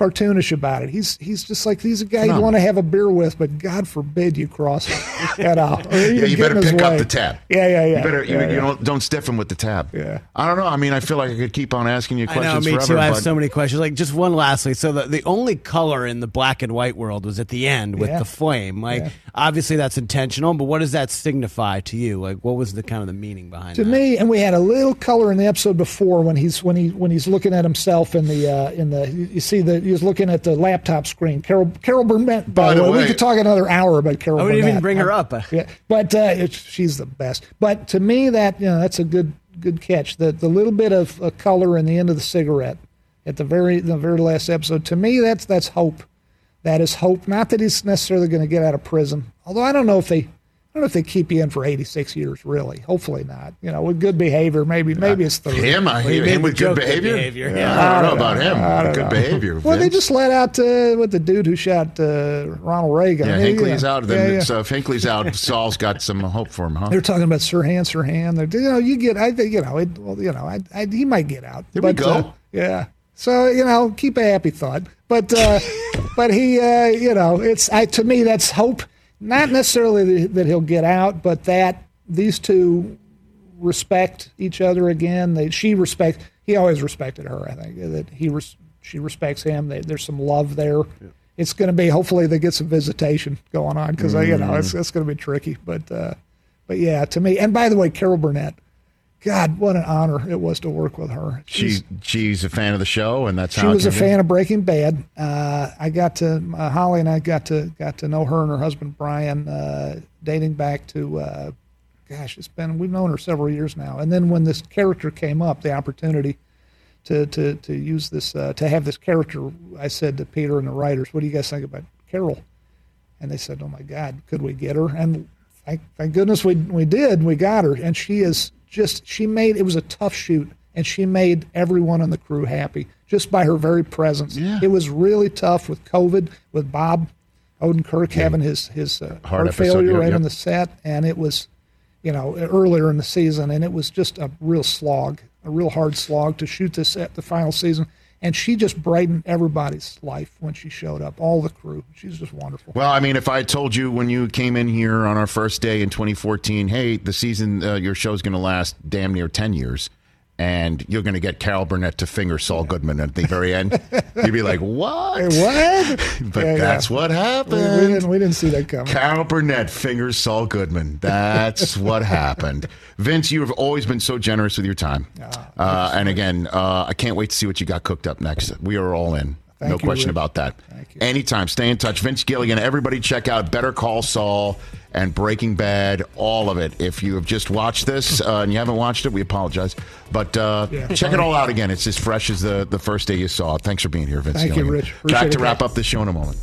cartoonish about it. He's he's just like he's a guy you want to have a beer with, but God forbid you cross it. You know, yeah, you better in his pick up the tab. Yeah, yeah, yeah. You better you, Yeah, you don't don't stiff him with the tab. Yeah. I don't know. I mean, I feel like I could keep on asking you questions. I questions know, me forever. too. I have so many questions. Like just one lastly. So the, the only color in the black and white world was at the end with Yeah. the flame. Like Yeah. obviously that's intentional, but what does that signify to you? Like what was the kind of the meaning behind it? to that? me, and we had a little color in the episode before when he's when he when he's looking at himself in the uh, in the you see the he's looking at the laptop screen. Carol Carol Burnett. By, By the the way, we could talk another hour about Carol. I wouldn't Burnett. even bring her up. Yeah, but uh, it's, she's the best. But to me, that you know that's a good good catch. The the little bit of uh, color in the end of the cigarette at the very the very last episode. To me, that's that's hope. That is hope. Not that he's necessarily going to get out of prison. Although I don't know if they. Don't know if they keep you in for 86 years, really. Hopefully not. You know, with good behavior, maybe maybe it's 30. him, I, made him with good behavior. behavior, Yeah. I don't know about him. I don't good know. behavior. Well, they just let out uh, with the dude who shot uh, Ronald Reagan. yeah, I mean, you Hinckley's know, out. Then yeah, uh, if Hinckley's out, Saul's got some hope for him, huh? They're talking about Sirhan, Sirhan. They're, you know, you get, I think, you know, it, well, you know, I, I, he might get out. There we go. uh, yeah. So you know, keep a happy thought. But uh, but he, uh, you know, it's I, to me that's hope. Not necessarily that he'll get out, but that these two respect each other again. They, she respects. He always respected her. I think that he res, she respects him. They, there's some love there. It's going to be hopefully they get some visitation going on because you know Mm. it's it's going to be tricky. But uh, but yeah, to me. And by the way, Carol Burnett. God, what an honor it was to work with her. She she's a fan of the show, and that's She how it was a fan of Breaking Bad. Uh, I got to uh, Holly and I got to got to know her and her husband Brian, uh, dating back to, uh, gosh, it's been we've known her several years now. And then when this character came up, the opportunity to to to use this uh, to have this character, I said to Peter and the writers, "What do you guys think about Carol?" And they said, "Oh my God, could we get her?" And thank, thank goodness we we did. We got her, and she is just she made it was a tough shoot, and she made everyone on the crew happy just by her very presence. Yeah. It was really tough with COVID, with Bob Odenkirk having his his uh, heart, episode, failure yeah, right yep. on the set, and it was you know earlier in the season, and it was just a real slog, a real hard slog to shoot this at the final season. And she just brightened everybody's life when she showed up, all the crew. She's just wonderful. Well, I mean, if I told you when you came in here on our first day in 2014, hey, the season, uh, your show's going to last damn near 10 years, and you're going to get Carol Burnett to finger Saul Goodman at the very end, you'd be like, what? what? But Yeah, yeah. that's what We, happened. we didn't we didn't see that coming. Carol Burnett fingers Saul Goodman. That's what happened. Vince, you have always been so generous with your time. Uh, and again, uh, I can't wait to see what you got cooked up next. We are all in. Thank no you, question Rich. about that. Thank you. Anytime. Stay in touch. Vince Gilligan, everybody check out Better Call Saul and Breaking Bad, all of it. If you have just watched this uh, and you haven't watched it, we apologize. But uh, Yeah. check it all out again. It's as fresh as the, the first day you saw it. Thanks for being here, Vince Thank you, Gilligan. Rich. Appreciate Back to wrap up the show in a moment.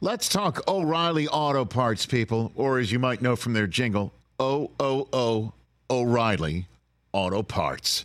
Let's talk O'Reilly Auto Parts, people, or as you might know from their jingle, O O O O'Reilly Auto Parts.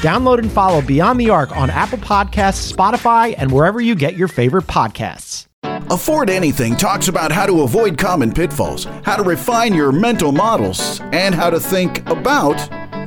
Download and follow Beyond the Arc on Apple Podcasts, Spotify, and wherever you get your favorite podcasts. Afford Anything talks about how to avoid common pitfalls, how to refine your mental models, and how to think about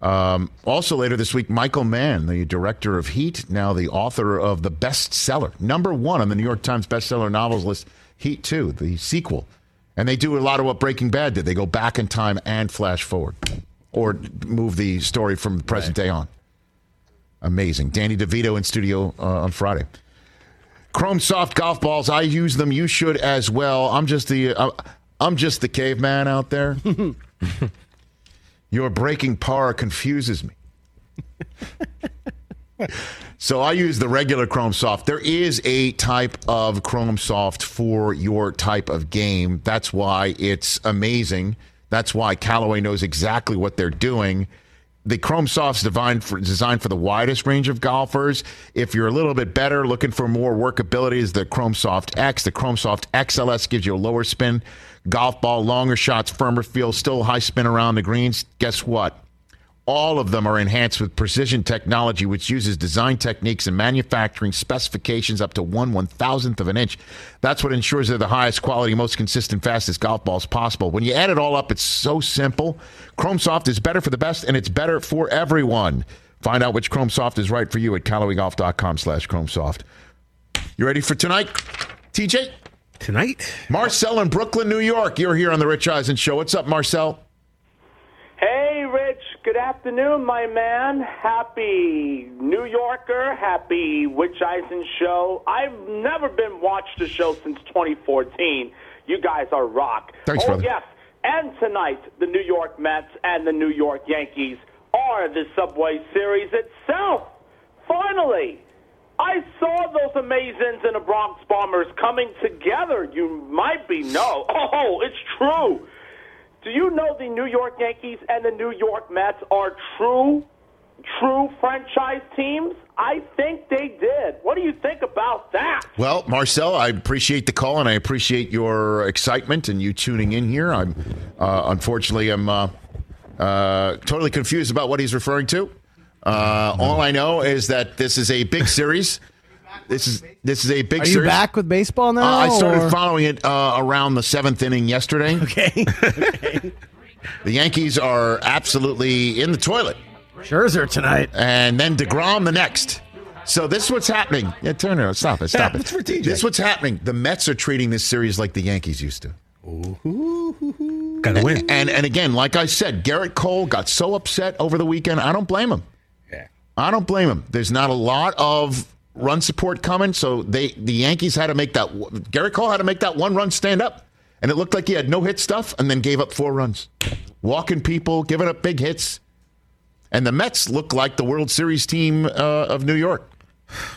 um, also later this week michael mann the director of heat now the author of the bestseller number one on the new york times bestseller novels list heat 2 the sequel. And they do a lot of what breaking bad did. They go back in time and flash forward or move the story from the present right. day on. Amazing. Danny devito in studio uh, on friday. Chrome soft golf balls i use them. You should as well. I'm just the uh, I'm just the caveman out there. Your breaking par confuses me. so I use the regular Chrome Soft. There is a type of Chrome Soft for your type of game. That's why it's amazing. That's why Callaway knows exactly what they're doing the Chrome Soft's designed for, designed for the widest range of golfers. If you're a little bit better, looking for more workability, is the Chrome Soft X. The Chrome Soft XLS gives you a lower spin golf ball, longer shots, firmer feel, still high spin around the greens. Guess what? All of them are enhanced with precision technology, which uses design techniques and manufacturing specifications up to one one thousandth of an inch. That's what ensures they're the highest quality, most consistent, fastest golf balls possible. When you add it all up, it's so simple. Chrome Soft is better for the best, and it's better for everyone. Find out which Chrome Soft is right for you at CallawayGolf.com slash Chrome Soft. You ready for tonight, TJ? Tonight? Marcel in Brooklyn, New York. You're here on the Rich Eisen Show. What's up, Marcel? Hey, Rich. Good afternoon, my man. Happy New Yorker. Happy Rich Eisen show. I've never been watched the show since 2014. You guys are rock. Thanks, oh, brother. yes. And tonight, the New York Mets and the New York Yankees are the Subway Series itself. Finally, I saw those Amazins and the Bronx Bombers coming together. You might be no. Oh, it's true. Do you know the New York Yankees and the New York Mets are true, true franchise teams? I think they did. What do you think about that? Well, Marcel, I appreciate the call and I appreciate your excitement and you tuning in here. I'm uh, unfortunately I'm uh, uh, totally confused about what he's referring to. Uh, all I know is that this is a big series. This is this is a big. Are you series. back with baseball now? Uh, I started or? following it uh, around the seventh inning yesterday. Okay. okay. the Yankees are absolutely in the toilet. Scherzer tonight, and then Degrom the next. So this is what's happening. Yeah, Turner, stop it, stop Yeah, it. it's for TJ. This is what's happening. The Mets are treating this series like the Yankees used to. Gotta win. And and again, like I said, Gerrit Cole got so upset over the weekend. I don't blame him. Yeah. I don't blame him. There's not a lot of run support coming, so they the Yankees had to make that. Gerrit Cole had to make that one run stand up, And it looked like he had no hit stuff and then gave up four runs. Walking people, giving up big hits. And the Mets look like the World Series team uh, of New York.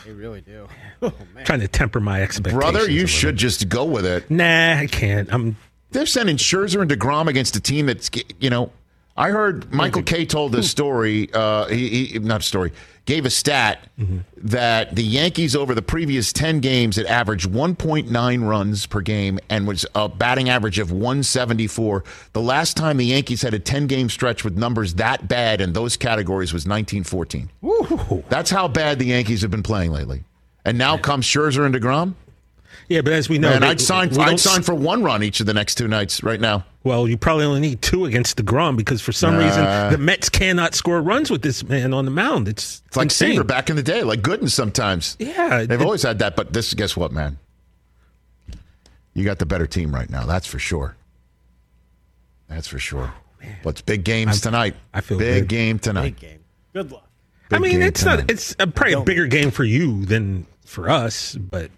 They really do. Oh, Trying to temper my expectations. Brother, you should just go with it. Nah, I can't. I'm. They're sending Scherzer and DeGrom against a team that's, you know, I heard Michael Kay told this story. Uh, he, he not a story. Gave a stat that the Yankees over the previous ten games had averaged 1.9 runs per game and was a batting average of 174. The last time the Yankees had a 10 game stretch with numbers that bad in those categories was 1914. That's how bad the Yankees have been playing lately. And now comes Scherzer and Degrom. Yeah, but as we know, Man, they- I'd sign. we I'd sign for one run each of the next two nights right now. Well, you probably only need two against deGrom because for some Nah. reason the Mets cannot score runs with this man on the mound. It's, It's like insane. Seaver back in the day, like Gooden sometimes. Yeah, They've it- always had that, but this, guess what, man? You got the better team right now. That's for sure. That's for sure. But it's big games tonight. I feel big good. game tonight. Big game. Good luck. I mean, game it's not. It's a, probably a bigger game for you than for us, but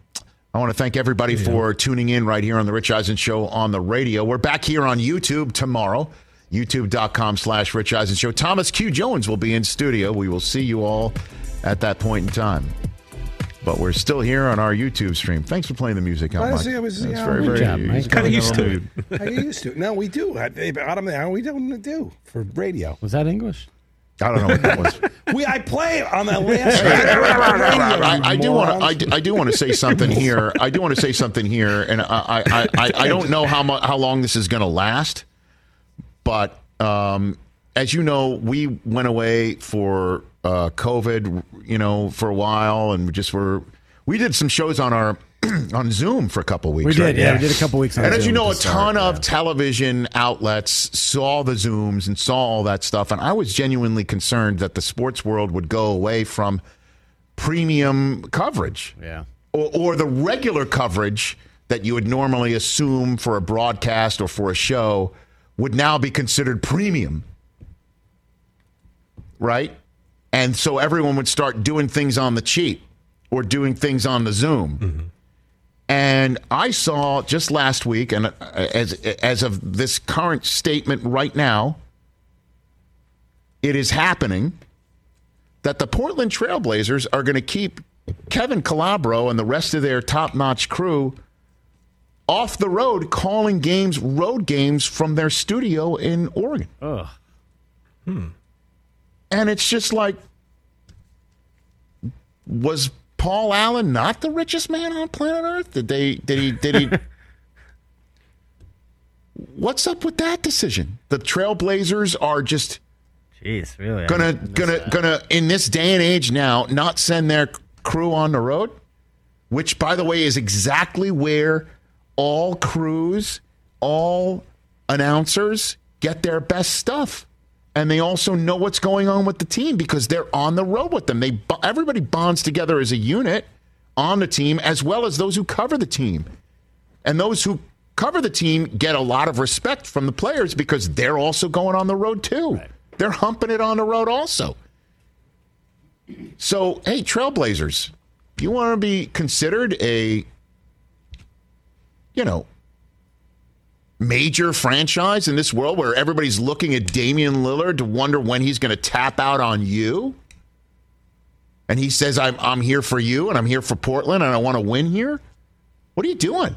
I want to thank everybody for tuning in right here on the Rich Eisen Show on the radio. We're back here on YouTube tomorrow. YouTube.com slash Rich Eisen Show. Thomas Q. Jones will be in studio. We will see you all at that point in time. But we're still here on our YouTube stream. Thanks for playing the music out, Honestly, Mike. I was- That's yeah, very, good very job, Mike. Kinda used to it. I get used to it. No, we do. I, Adam, how we don't do for radio. Was that English? I don't know what that was. We I play on that last. I, I do want to. I, do- I do want to say something here. I do want to say something here, and I I, I, I, I don't know how mu- how long this is going to last, but um, as you know, we went away for uh, COVID, you know, for a while, and we just were. We did some shows on our on Zoom for a couple weeks. We did, right? yeah, we did a couple weeks on And as you know, a start, ton of yeah. television outlets saw the Zooms and saw all that stuff, and I was genuinely concerned that the sports world would go away from premium coverage Yeah. or, or the regular coverage that you would normally assume for a broadcast or for a show would now be considered premium. Right? And so everyone would start doing things on the cheap or doing things on the Zoom. Mm-hmm. And I saw just last week, and uh, as as of this current statement right now, it is happening that the Portland Trailblazers are going to keep Kevin Calabro and the rest of their top-notch crew off the road, calling games road games from their studio in Oregon. Ugh. Hmm. And it's just like, was Paul Allen not the richest man on planet Earth? Did they? Did he? Did he? What's up with that decision? The Trailblazers are just Jeez, really? Gonna gonna gonna in this day and age now not send their crew on the road, which by the way is exactly where all crews, all announcers get their best stuff. And they also know what's going on with the team because they're on the road with them. They everybody bonds together as a unit on the team as well as those who cover the team. And those who cover the team get a lot of respect from the players because they're also going on the road too. They're humping it on the road also. So, hey, Trailblazers, you want to be considered a, you know, major franchise in this world where everybody's looking at Damian Lillard to wonder when he's going to tap out on you? And he says, I'm, I'm here for you and I'm here for Portland and I want to win here? What are you doing?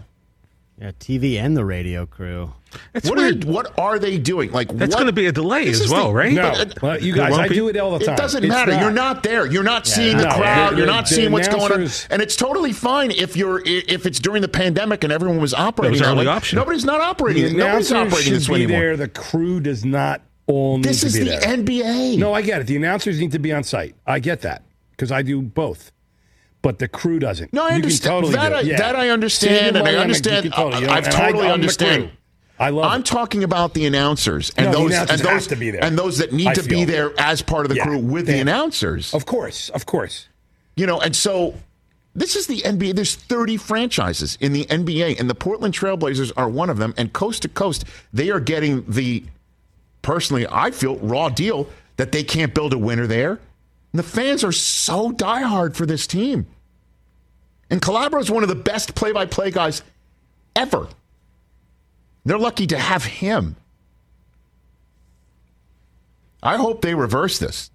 Yeah, TV and the radio crew. it's What are, what are they doing? Like That's going to be a delay as well, the- right? No, But, uh, well, you guys, won't I be? do it all the time. It doesn't It's matter. not. You're not there. You're not seeing the no, crowd. the- You're the- not seeing what's going on. And it's totally fine if you're if it's during the pandemic and everyone was operating. That was our that only way. option. Nobody's not The operating. Nobody's announcers operating should this way be anymore. there. The crew does not all need This to is be the there. NBA. No, I get it. The announcers need to be on site. I get that because I do both. But the crew doesn't. No, I You understand totally that. I, Yeah. that I understand, and I understand. totally- know, I've totally I'm understand. I love I'm it. talking about the announcers and No, those announcers and those to be there. and those that need I to be there as part of the Yeah, crew with the announcers. Of course, of course. You know, and so this is the NBA. There's 30 franchises in the NBA, and the Portland Trailblazers are one of them. And coast to coast, they are getting the, personally, I feel, raw deal that they can't build a winner there. And the fans are so diehard for this team. And Calabro is one of the best play by play guys ever. They're lucky to have him. I hope they reverse this.